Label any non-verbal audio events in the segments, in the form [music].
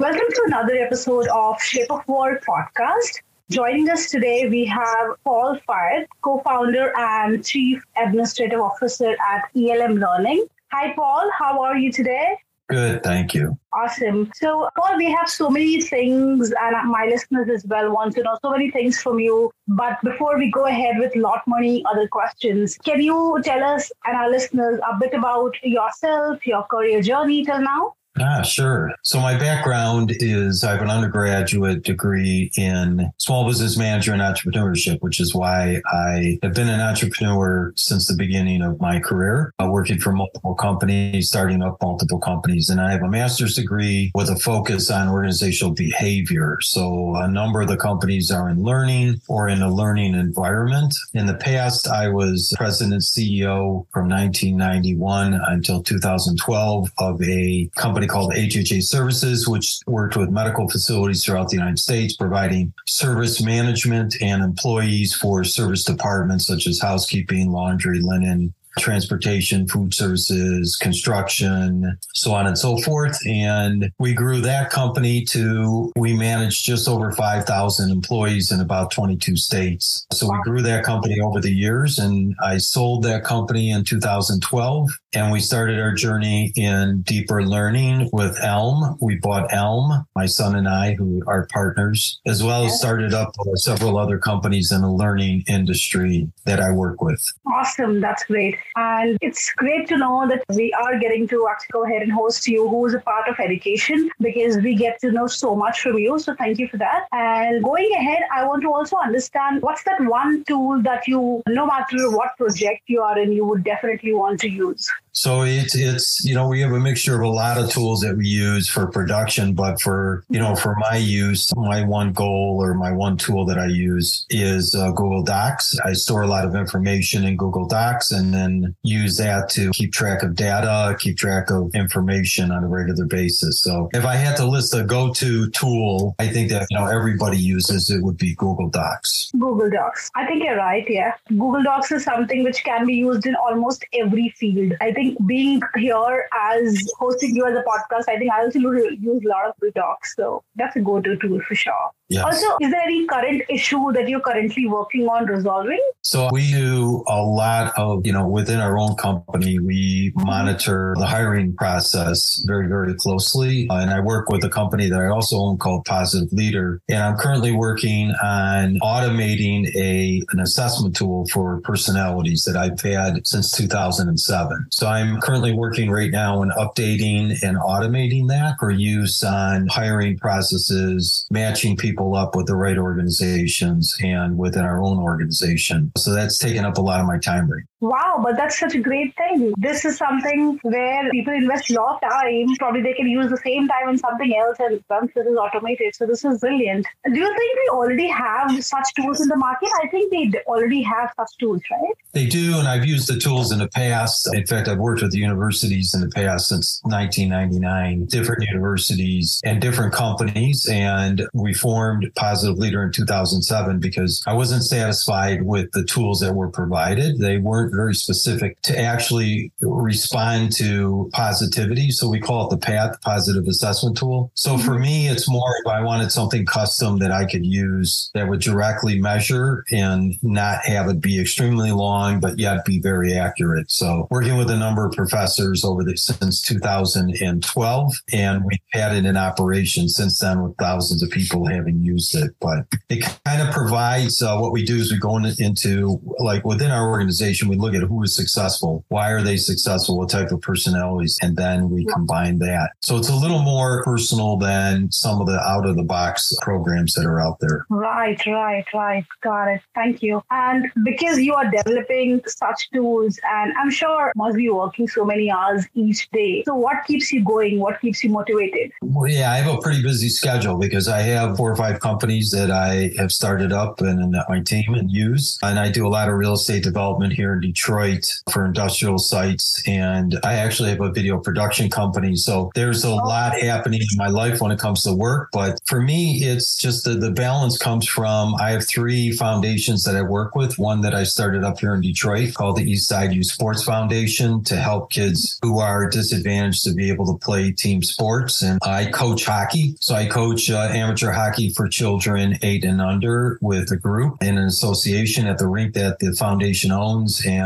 Welcome to another episode of Shape of Work podcast. Joining us today, we have Paul Fayad, co founder and chief administrative officer at ELM Learning. Hi, Paul. How are you today? Good, thank you. Awesome. So, Paul, we have so many things, and my listeners as well want to know so many things from you. But before we go ahead with a lot many other questions, can you tell us and our listeners a bit about yourself, your career journey till now? Ah, sure. So my background is I have an undergraduate degree in small business management and entrepreneurship, which is why I have been an entrepreneur since the beginning of my career, uh, working for multiple companies, starting up multiple companies. And I have a master's degree with a focus on organizational behavior. So a number of the companies are in learning or in a learning environment. In the past, I was president CEO from 1991 until 2012 of a company company called HHA Services, which worked with medical facilities throughout the United States, providing service management and employees for service departments such as housekeeping, laundry, linen, transportation, food services, construction, so on and so forth. And we grew that company to, we managed just over 5,000 employees in about 22 states. So we grew that company over the years and I sold that company in 2012 and we started our journey in deeper learning with Elm. We bought Elm, my son and I, who are partners, as well as started up several other companies in the learning industry that I work with. Awesome. That's great. And it's great to know that we are getting to actually go ahead and host you, who is a part of education, because we get to know so much from you. So thank you for that. And going ahead, I want to also understand what's that one tool that you, no matter what project you are in, you would definitely want to use. So it's it's you know we have a mixture of a lot of tools that we use for production, but for you know for my use, my one goal or my one tool that I use is uh, Google Docs. I store a lot of information in Google Docs and then use that to keep track of data, keep track of information on a regular basis. So if I had to list a go-to tool, I think that you know everybody uses it would be Google Docs. Google Docs. I think you're right. Yeah, Google Docs is something which can be used in almost every field. I think think being here as hosting you as a podcast, I think I also use a lot of docs. So that's a go-to tool for sure. Yes. Also, is there any current issue that you're currently working on resolving? So we do a lot of, you know, within our own company, we monitor the hiring process very, very closely. And I work with a company that I also own called Positive Leader. And I'm currently working on automating a, an assessment tool for personalities that I've had since 2007. So I'm currently working right now on updating and automating that for use on hiring processes, matching people people up with the right organizations and within our own organization. So that's taken up a lot of my time right Wow, but that's such a great thing. This is something where people invest a lot of time. Probably they can use the same time on something else and once it is automated. So this is brilliant. Do you think we already have such tools in the market? I think they already have such tools, right? They do, and I've used the tools in the past. In fact, I've worked with the universities in the past since 1999, different universities and different companies. And we formed Positive Leader in 2007 because I wasn't satisfied with the tools that were provided. They weren't very specific to actually respond to positivity. So we call it the PATH positive assessment tool. So for mm-hmm. me, it's more if I wanted something custom that I could use that would directly measure and not have it be extremely long, but yet be very accurate. So working with a number of professors over the since 2012, and we've had it in operation since then with thousands of people having used it. But it kind of provides uh, what we do is we go into like within our organization, we look at who is successful, why are they successful, what type of personalities, and then we combine that. So it's a little more personal than some of the out of the box programs that are out there. Right, right, right. Got it. Thank you. And because you are developing such tools, and I'm sure must be working so many hours each day. So what keeps you going? What keeps you motivated? Well, yeah, I have a pretty busy schedule because I have four or five companies that I have started up and that my team and use. And I do a lot of real estate development here in Detroit for industrial sites. And I actually have a video production company. So there's a lot happening in my life when it comes to work. But for me, it's just the, the balance comes from I have three foundations that I work with. One that I started up here in Detroit called the East Side Youth Sports Foundation to help kids who are disadvantaged to be able to play team sports. And I coach hockey. So I coach uh, amateur hockey for children eight and under with a group in an association at the rink that the foundation owns. And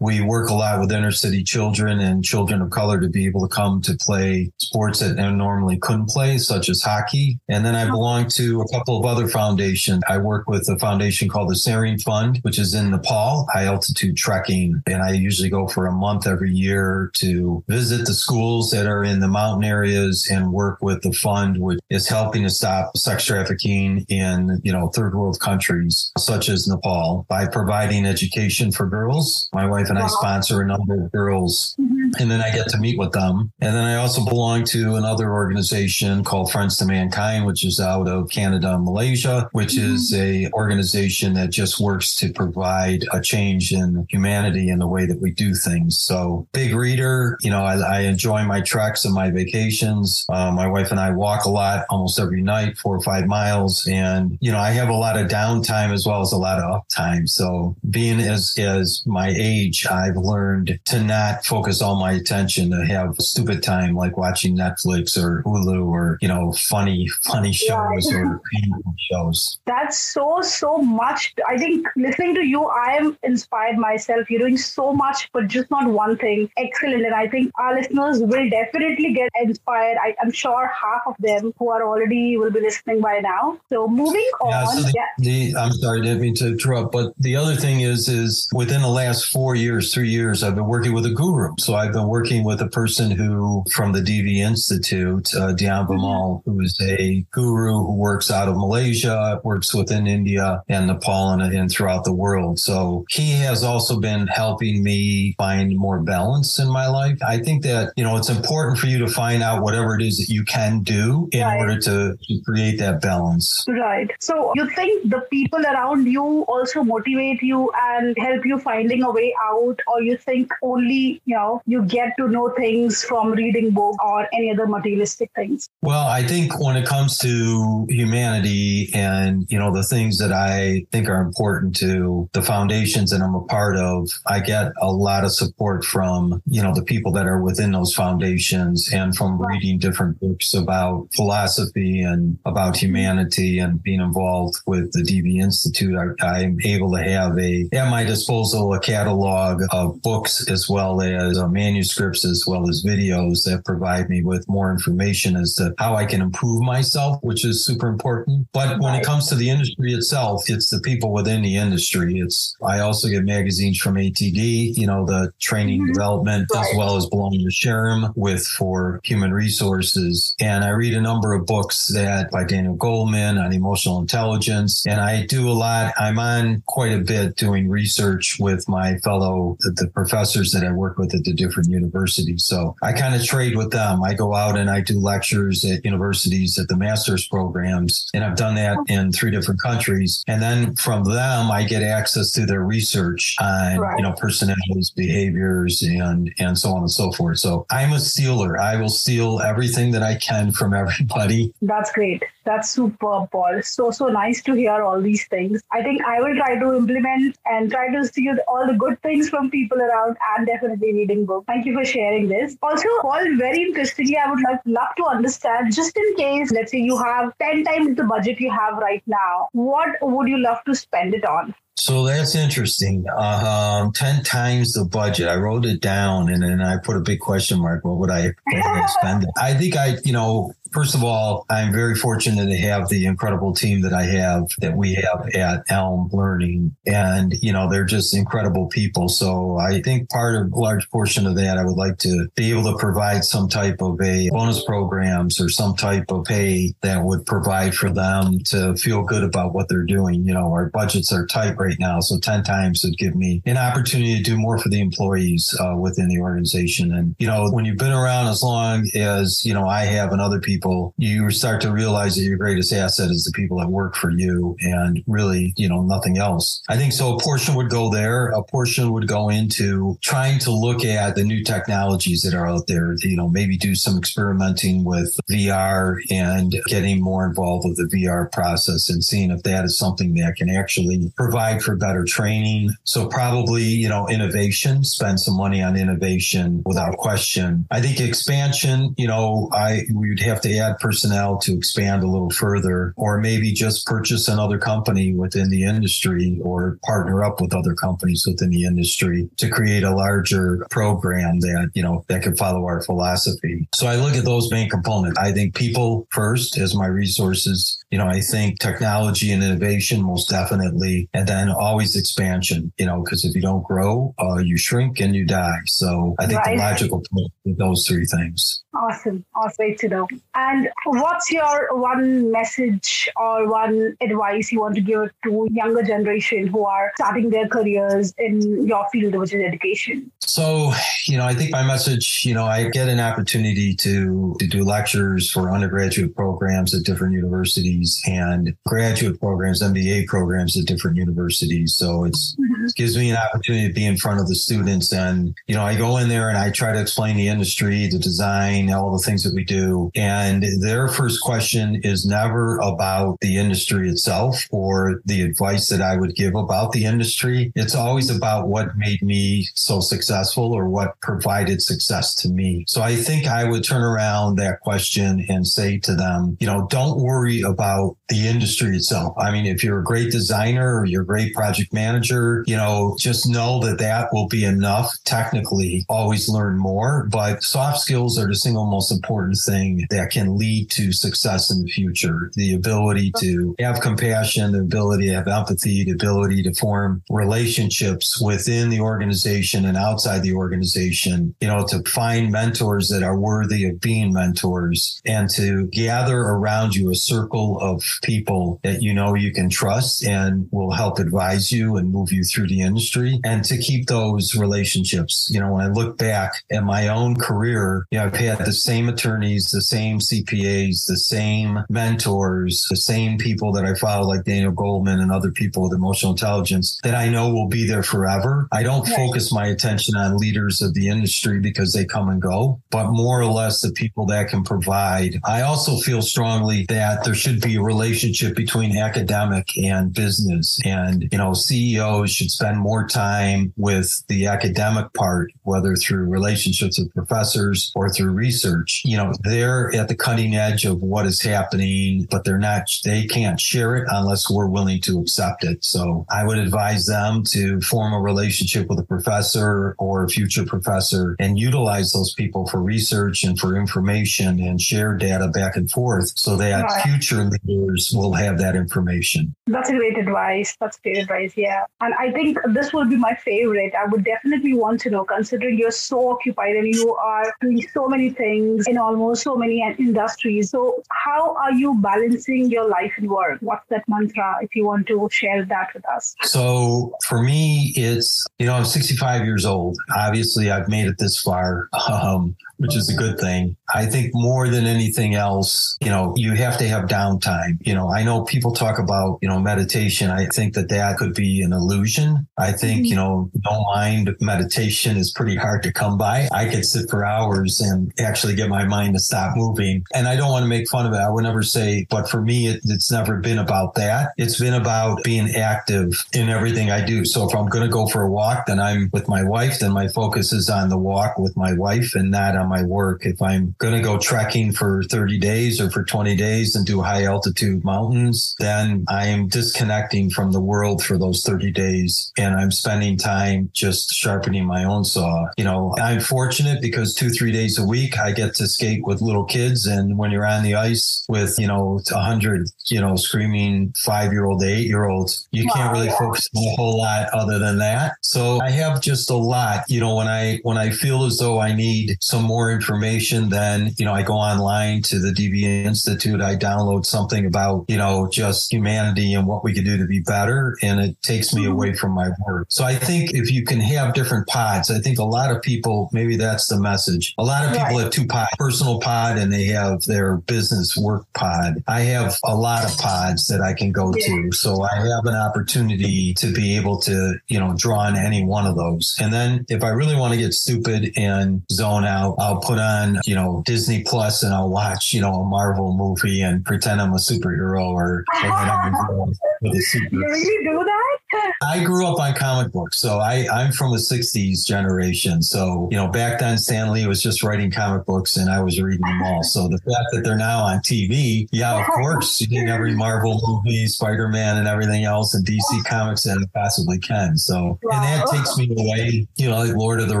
we work a lot with inner city children and children of color to be able to come to play sports that they normally couldn't play, such as hockey. And then I belong to a couple of other foundations. I work with a foundation called the Sarin Fund, which is in Nepal, high altitude trekking. And I usually go for a month every year to visit the schools that are in the mountain areas and work with the fund, which is helping to stop sex trafficking in, you know, third world countries such as Nepal by providing education for girls. My wife and I sponsor a number of girls mm-hmm. And then I get to meet with them. And then I also belong to another organization called Friends to Mankind, which is out of Canada and Malaysia, which mm-hmm. is a organization that just works to provide a change in humanity in the way that we do things. So big reader, you know, I, I enjoy my treks and my vacations. Uh, my wife and I walk a lot, almost every night, four or five miles. And, you know, I have a lot of downtime as well as a lot of uptime. So being as, as my age, I've learned to not focus all my attention to have a stupid time like watching Netflix or Hulu or, you know, funny, funny shows yeah. or painful shows. That's so, so much. I think listening to you, I am inspired myself. You're doing so much, but just not one thing. Excellent. And I think our listeners will definitely get inspired. I, am sure half of them who are already will be listening by now. So moving yeah, on. So the, yeah. the, I'm sorry, I didn't mean to interrupt, but the other thing is, is within the last four years, three years, I've been working with a guru. So I've been working with a person who, from the DV Institute, uh, Dhyan Vimal, who is a guru who works out of Malaysia, works within India and Nepal and, and throughout the world. So he has also been helping me find more balance in my life. I think that, you know, it's important for you to find out whatever it is that you can do in right. order to, to create that balance. Right. So you think the people around you also motivate you and help you finding a way out, or you think only, you know, you get to know things from reading books or any other materialistic things? Well, I think when it comes to humanity and, you know, the things that I think are important to the foundations that I'm a part of, I get a lot of support from, you know, the people that are within those foundations and from reading different books about philosophy and about humanity and being involved with the DV Institute. I, am able to have a, at my disposal, a catalog of books as well as uh, manuscripts as well as videos that provide me with more information as to how I can improve myself, which is super important. But when it comes to the industry itself, it's the people within the industry. It's, I also get magazines from ATD, you know, the training mm-hmm. development, right. as well as belonging to SHRM with for human resources. And I read a number of books that by Daniel Goleman on emotional intelligence. And I do a lot. I'm on quite a bit doing research with my fellow, the, the professors that I work with at the different universities. So I kind of trade with them. I go out and I do lectures at universities at the master's programs. And I've done that in three different countries. And then from them, I get access to their research on, right. you know, personalities, behaviors, and, and so on and so forth. So I'm a stealer. I will steal everything that I can from [laughs] everybody. That's great. That's superb, Paul. So, so nice to hear all these things. I think I will try to implement and try to steal all the good things from people around and definitely reading books. Thank you for sharing this. Also, all very interestingly, I would love, love to understand just in case, let's say you have 10 times the budget you have right now, what would you love to spend it on? So that's interesting. Um, 10 times the budget. I wrote it down and then I put a big question mark. What would I, what would I spend it? I think I, you know, First of all, I'm very fortunate to have the incredible team that I have that we have at Elm Learning. And, you know, they're just incredible people. So I think part of a large portion of that, I would like to be able to provide some type of a bonus programs or some type of pay that would provide for them to feel good about what they're doing. You know, our budgets are tight right now. So 10 times would give me an opportunity to do more for the employees uh, within the organization. And, you know, when you've been around as long as, you know, I have and other people, you start to realize that your greatest asset is the people that work for you and really, you know, nothing else. I think so. A portion would go there. A portion would go into trying to look at the new technologies that are out there, you know, maybe do some experimenting with VR and getting more involved with the VR process and seeing if that is something that can actually provide for better training. So probably, you know, innovation, spend some money on innovation without question. I think expansion, you know, I, we would have to to add personnel to expand a little further, or maybe just purchase another company within the industry or partner up with other companies within the industry to create a larger program that, you know, that can follow our philosophy. So I look at those main components. I think people first as my resources. You know, I think technology and innovation most definitely, and then always expansion, you know, because if you don't grow, uh, you shrink and you die. So I think right. the logical point those three things. Awesome. Awesome to know. And what's your one message or one advice you want to give to younger generation who are starting their careers in your field, which is education? So, you know, I think my message, you know, I get an opportunity to, to do lectures for undergraduate programs at different universities and graduate programs, MBA programs at different universities. So it's, mm-hmm. it gives me an opportunity to be in front of the students. And, you know, I go in there and I try to explain the industry, the design, all the things that we do. And their first question is never about the industry itself or the advice that I would give about the industry. It's always about what made me so successful or what provided success to me. So I think I would turn around that question and say to them, you know, don't worry about the industry itself. I mean, if you're a great designer or you're a great project manager, you know, just know that that will be enough technically. Always learn more, but soft skills are the single most important thing that can lead to success in the future. The ability to have compassion, the ability to have empathy, the ability to form relationships within the organization and outside the organization, you know, to find mentors that are worthy of being mentors and to gather around you a circle of people that you know you can trust and will help advise you and move you through the industry and to keep those relationships. You know, when I look back at my own career, you know, I've had the same attorneys, the same CPAs, the same mentors, the same people that I follow, like Daniel Goleman and other people with emotional intelligence that I know will be there forever. I don't focus my attention on leaders of the industry because they come and go, but more or less the people that can provide. I also feel strongly that there should be a relationship between academic and business. And, you know, CEOs should spend more time with the academic part, whether through relationships with professors or through research. You know, they're at the cutting edge of what is happening, but they're not, they can't share it unless we're willing to accept it. So I would advise them to form a relationship with a professor or a future professor and utilize those people for research and for information and share data back and forth so that right. future leaders will have that information. That's great advice. That's great advice. Yeah. And I think this will be my favorite. I would definitely want to know, you're so occupied and you are doing so many things in almost so many industries. So, how are you balancing your life and work? What's that mantra if you want to share that with us? So, for me, it's, you know, I'm 65 years old. Obviously, I've made it this far. Um, which is a good thing. I think more than anything else, you know, you have to have downtime. You know, I know people talk about, you know, meditation. I think that that could be an illusion. I think, mm-hmm. you know, no mind meditation is pretty pretty hard to come by. I could sit for hours and actually get my mind to stop moving. And I don't want to make fun of it. I would never say, but for me, it, it's never been about that. It's been about being active in everything I do. So if I'm going to go for a walk, then I'm with my wife, then my focus is on the walk with my wife and not on my work. If I'm going to go trekking for 30 days or for 20 days and do high altitude mountains, then I am disconnecting from the world for those 30 days and I'm spending time just sharpening my own saw. You know, I'm fortunate because two, three days a week I get to skate with little kids. And when you're on the ice with, you know, a hundred, you know, screaming five year old, eight year olds, you can't really focus on a whole lot other than that. So I have just a lot, you know, when I, when I feel as though I need some more information, then, you know, I go online to the DV Institute. I download something about, you know, just humanity and what we could do to be better. And it takes me mm-hmm. away from my work. So I think if you can have different pods, I think a lot of people, maybe that's the message. A lot of people right. have two pods, personal pod and they have their business work pod. I have a lot of pods that I can go yeah. to. So I have an opportunity to be able to, you know, draw on any one of those. And then if I really want to get stupid and zone out, I'll put on, you know, Disney Plus and I'll watch, you know, a Marvel movie and pretend I'm a superhero or, or whatever. [laughs] super. You really do that? I grew up on comic books, so I, I'm from the '60s generation. So you know, back then Stan Lee was just writing comic books, and I was reading them all. So the fact that they're now on TV, yeah, of course, you get every Marvel movie, Spider Man, and everything else, and DC Comics that it possibly can. So, and that takes me away, you know, like Lord of the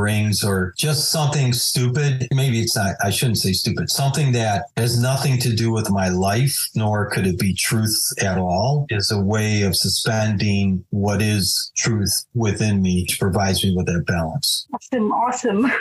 Rings or just something stupid. Maybe it's not. I shouldn't say stupid. Something that has nothing to do with my life, nor could it be truth at all. Is a way of suspending what is truth within me to provides me with that balance. Awesome, awesome.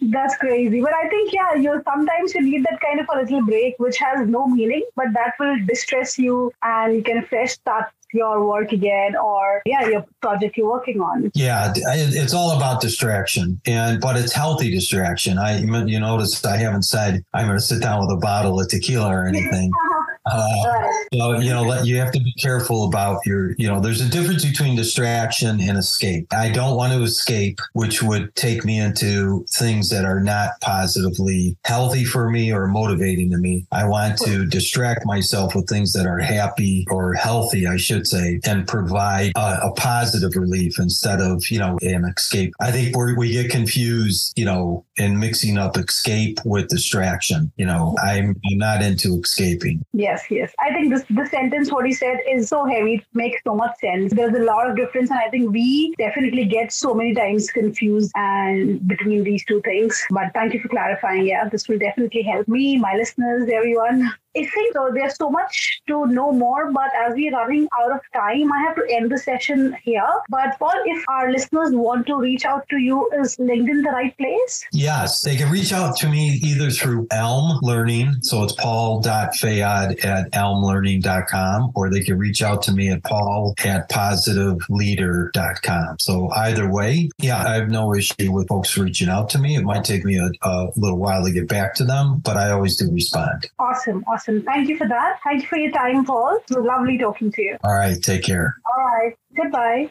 That's crazy. But I think, yeah, you sometimes you need that kind of a little break, which has no meaning, but that will distress you and you can fresh start your work again or yeah your project you're working on yeah it's all about distraction and but it's healthy distraction i you notice i haven't said i'm going to sit down with a bottle of tequila or anything [laughs] Uh, so, you know, you have to be careful about your, you know, there's a difference between distraction and escape. I don't want to escape, which would take me into things that are not positively healthy for me or motivating to me. I want to distract myself with things that are happy or healthy, I should say, and provide a, a positive relief instead of, you know, an escape. I think we get confused, you know, in mixing up escape with distraction. You know, I'm, I'm not into escaping. Yeah yes, yes. I think this the sentence what he said is so heavy. It makes so much sense. There's a lot of difference, and I think we definitely get so many times confused and between these two things. But thank you for clarifying. Yeah, this will definitely help me, my listeners, everyone. I think so. There's so much to know more, but as we're running out of time, I have to end the session here. But Paul, if our listeners want to reach out to you, is LinkedIn the right place? Yes, they can reach out to me either through Elm Learning. So it's paul.fayad at elmlearning.com, or they can reach out to me at paul at positiveleader.com. So either way, yeah, I have no issue with folks reaching out to me. It might take me a, a little while to get back to them, but I always do respond. Awesome. Awesome. Awesome. Thank you for that. Thank you for your time, Paul. It was lovely talking to you. All right. Take care. All right. Goodbye.